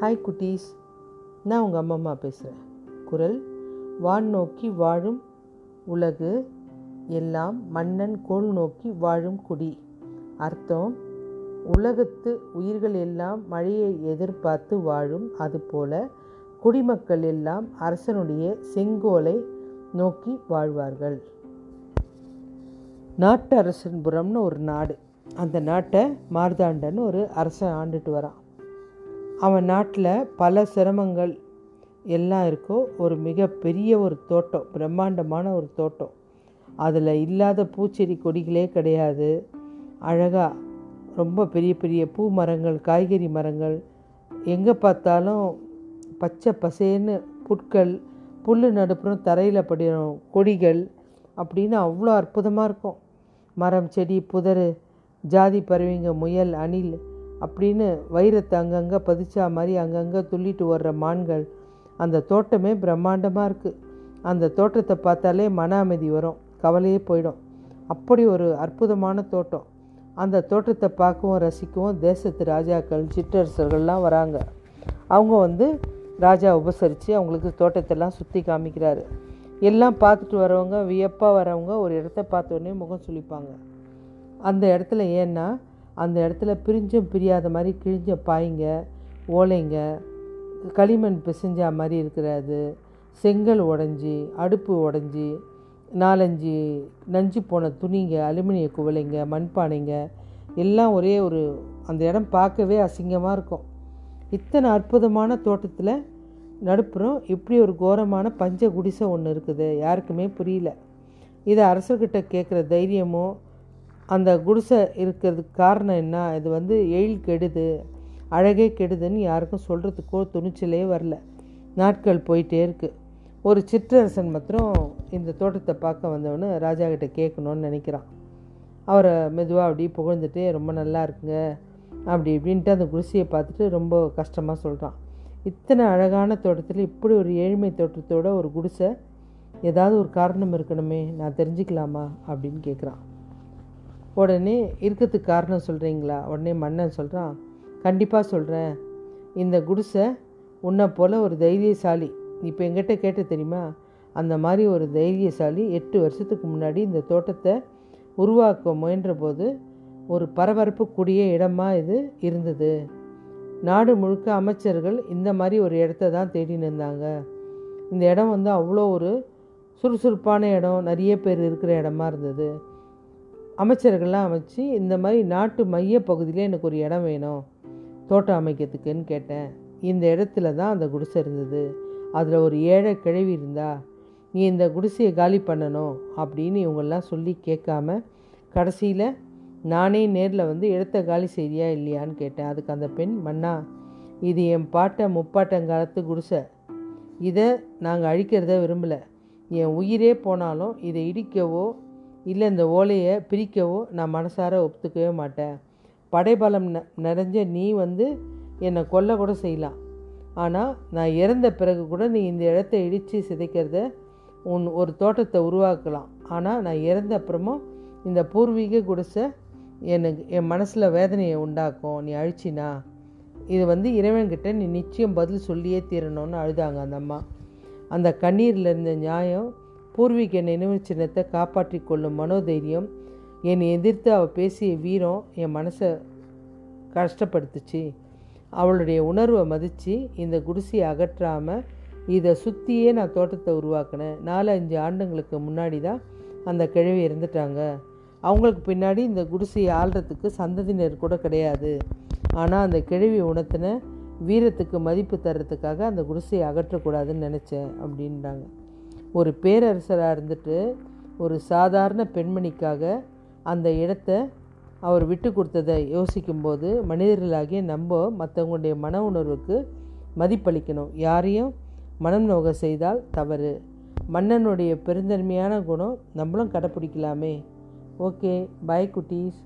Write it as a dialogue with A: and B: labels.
A: Hi குட்டீஸ். நான் உங்கள் அம்மா அம்மா பேசுகிறேன் குரல் வான் நோக்கி வாழும் உலகு எல்லாம் மன்னன் கோல் நோக்கி வாழும் குடி. அர்த்தம் உலகத்து உயிர்கள் எல்லாம் மழையை எதிர்பார்த்து வாழும் அதுபோல குடிமக்கள் எல்லாம் அரசனுடைய செங்கோலை நோக்கி வாழ்வார்கள். நாட்டு அரசன்புரம்னு ஒரு நாடு. அந்த நாட்டை மார்தாண்டன்னு ஒரு அரசன் ஆண்டுட்டு வரான். அவன் நாட்டில் பல சிரமங்கள் எல்லாம் இருக்கோ ஒரு மிகப்பெரிய ஒரு தோட்டம் பிரம்மாண்டமான ஒரு தோட்டம். அதில் இல்லாத பூச்செடி கொடிகளே கிடையாது. அழகாக ரொம்ப பெரிய பெரிய பூ மரங்கள் காய்கறி மரங்கள் எங்கே பார்த்தாலும் பச்சை பசேன்னு புட்கள் புல் நடுப்புறம் தரையில் படியும் கொடிகள் அப்படின்னு அவ்வளோ அற்புதமாக இருக்கும். மரம் செடி புதர் ஜாதி பறவைங்க முயல் அணில் அப்படின்னு வைரத்தை அங்கங்கே பதிச்சா மாதிரி அங்கங்கே துள்ளிட்டு வர்ற மான்கள் அந்த தோட்டமே பிரம்மாண்டமாக இருக்குது அந்த தோட்டத்தை பார்த்தாலே மன அமைதி வரும் கவலையே போயிடும். அப்படி ஒரு அற்புதமான தோட்டம். அந்த தோட்டத்தை பார்க்கவும் ரசிக்கவும் தேசத்து ராஜாக்கள் சிற்றரசர்கள்லாம் வராங்க. அவங்க வந்து ராஜா உபசரித்து அவங்களுக்கு தோட்டத்தெல்லாம் சுற்றி காமிக்கிறாரு. எல்லாம் பார்த்துட்டு வரவங்க வியப்பாக வரவங்க ஒரு இடத்த பார்த்தோன்னே முகம் சொல்லிப்பாங்க அந்த இடத்துல ஏன்னா அந்த இடத்துல பிரிஞ்சும் பிரியாத மாதிரி கிழிஞ்ச பாய்ங்க ஓலைங்க களிமண் பிசைஞ்ச மாதிரி இருக்கிறது. செங்கல் உடஞ்சி அடுப்பு உடஞ்சி நாலஞ்சு நஞ்சு போன துணிங்க அலுமினிய குவளைங்க மண்பானைங்க எல்லாம் ஒரே ஒரு அந்த இடம் பார்க்கவே அசிங்கமாக இருக்கும். இத்தனை அற்புதமான தோட்டத்தில் நடுப்புறம் இப்படி ஒரு கோரமான பஞ்ச குடிசை ஒன்று இருக்குது. யாருக்குமே புரியல. இதை அரசர்கிட்ட கேட்குற தைரியமோ அந்த குடிசை இருக்கிறதுக்கு காரணம் என்ன? இது வந்து எழில் கெடுது அழகே கெடுதுன்னு யாருக்கும் சொல்கிறதுக்கோ துணிச்சலே வரல. நாட்கள் போயிட்டே இருக்குது ஒரு சிற்றரசன் மாத்திரம் இந்த தோட்டத்தை பார்க்க வந்தவனு ராஜா கிட்ட கேட்கணுன்னு நினைக்கிறான். அவரை மெதுவாக அப்படி புகழ்ந்துட்டு ரொம்ப நல்லா இருக்குங்க அப்படி இப்படின்ட்டு அந்த குடிசையை பார்த்துட்டு ரொம்ப கஷ்டமாக சொல்கிறான் இத்தனை அழகான தோட்டத்தில் இப்படி ஒரு ஏழ்மை தோட்டத்தோட ஒரு குடிசை ஏதாவது ஒரு காரணம் இருக்கணுமே நான் தெரிஞ்சுக்கலாமா? அப்படின்னு கேட்குறான். உடனே இருக்கிறதுக்கு காரணம் சொல்கிறீங்களா உடனே மன்னன் சொல்கிறான் கண்டிப்பாக சொல்கிறேன் இந்த குடிசை உன்னை போல் ஒரு தைரியசாலி. இப்போ எங்கிட்ட கேட்ட தெரியுமா? அந்த மாதிரி ஒரு தைரியசாலி எட்டு வருஷத்துக்கு முன்னாடி இந்த தோட்டத்தை உருவாக்க முயன்ற போது ஒரு பரபரப்பு கூடிய இடமா இது இருந்தது. நாடு முழுக்க அமைச்சர்கள் இந்த மாதிரி ஒரு இடத்த தான் தேடின்னு இருந்தாங்க. இந்த இடம் வந்து அவ்வளோ ஒரு சுறுசுறுப்பான இடம். நிறைய பேர் இருக்கிற இடமா இருந்தது. அமைச்சர்கள்லாம் அமைச்சு இந்த மாதிரி நாட்டு மைய பகுதியில் எனக்கு ஒரு இடம் வேணும் தோட்டம் அமைக்கிறதுக்குன்னு கேட்டேன். இந்த இடத்துல தான் அந்த குடிசை இருந்தது. அதில் ஒரு ஏழை கிழவி இருந்தா நீ இந்த குடிசையை காலி பண்ணணும் அப்படின்னு இவங்கெல்லாம் சொல்லி கேட்காம கடைசியில் நானே நேரில் வந்து இடத்த காலி செய்தியா இல்லையான்னு கேட்டேன். அதுக்கு அந்த பெண் மன்னா இது என் பாட்டை முப்பாட்டங்காலத்து குடிசை. இதை நாங்கள் அழிக்கிறத விரும்பலை. என் உயிரே போனாலும் இதை இடிக்கவோ இல்லை இந்த ஓலையை பிரிக்கவோ நான் மனசார ஒத்துக்கவே மாட்டேன். படைபலம் ந நிறைஞ்ச நீ வந்து என்னை கொல்ல கூட செய்யலாம். ஆனால் நான் இறந்த பிறகு கூட நீ இந்த இடத்த இடித்து சிதைக்கிறத உன் ஒரு தோட்டத்தை உருவாக்கலாம். ஆனால் நான் இறந்த அப்புறமும் இந்த பூர்வீக குடிசை எனக்கு என் மனசில் வேதனையை உண்டாக்கும். நீ அழிச்சினா. இது வந்து இறைவன்கிட்ட நீ நிச்சயம் பதில் சொல்லியே தீரணும்னு அழுதாங்க அந்த அம்மா. அந்த கண்ணீரில் இருந்த நியாயம் பூர்வீக நினைவு சின்னத்தை காப்பாற்றி கொள்ளும் மனோதைரியம். என்னை எதிர்த்து அவள் பேசிய வீரம் என் மனசை கஷ்டப்படுத்துச்சு. அவளுடைய உணர்வை மதித்து இந்த குடிசையை அகற்றாமல் இதை சுற்றியே நான் தோட்டத்தை உருவாக்கினேன். நாலு அஞ்சு ஆண்டுங்களுக்கு முன்னாடி தான் அந்த கிழவி இருந்துட்டாங்க அவங்களுக்கு பின்னாடி இந்த குடிசையை ஆள்றதுக்கு சந்ததியினர் கூட கிடையாது. ஆனால் அந்த கிழவி உணர்த்தின வீரத்துக்கு மதிப்பு தர்றதுக்காக அந்த குடிசையை அகற்றக்கூடாதுன்னு நினச்சேன் அப்படின்றாங்க. ஒரு பேரரசராக இருந்துட்டு ஒரு சாதாரண பெண்மணிக்காக அந்த இடத்த அவர் விட்டு கொடுத்ததை யோசிக்கும்போது மனிதர்களாகிய நம்ம மற்றவங்களுடைய மன உணர்வுக்கு மதிப்பளிக்கணும். யாரையும் மனம் நோக செய்தால் தவறு. மன்னனுடைய பெருந்தன்மையான குணம் நம்மளும் கடைப்பிடிக்கலாமே. ஓகே பாய் குட்டீஸ்.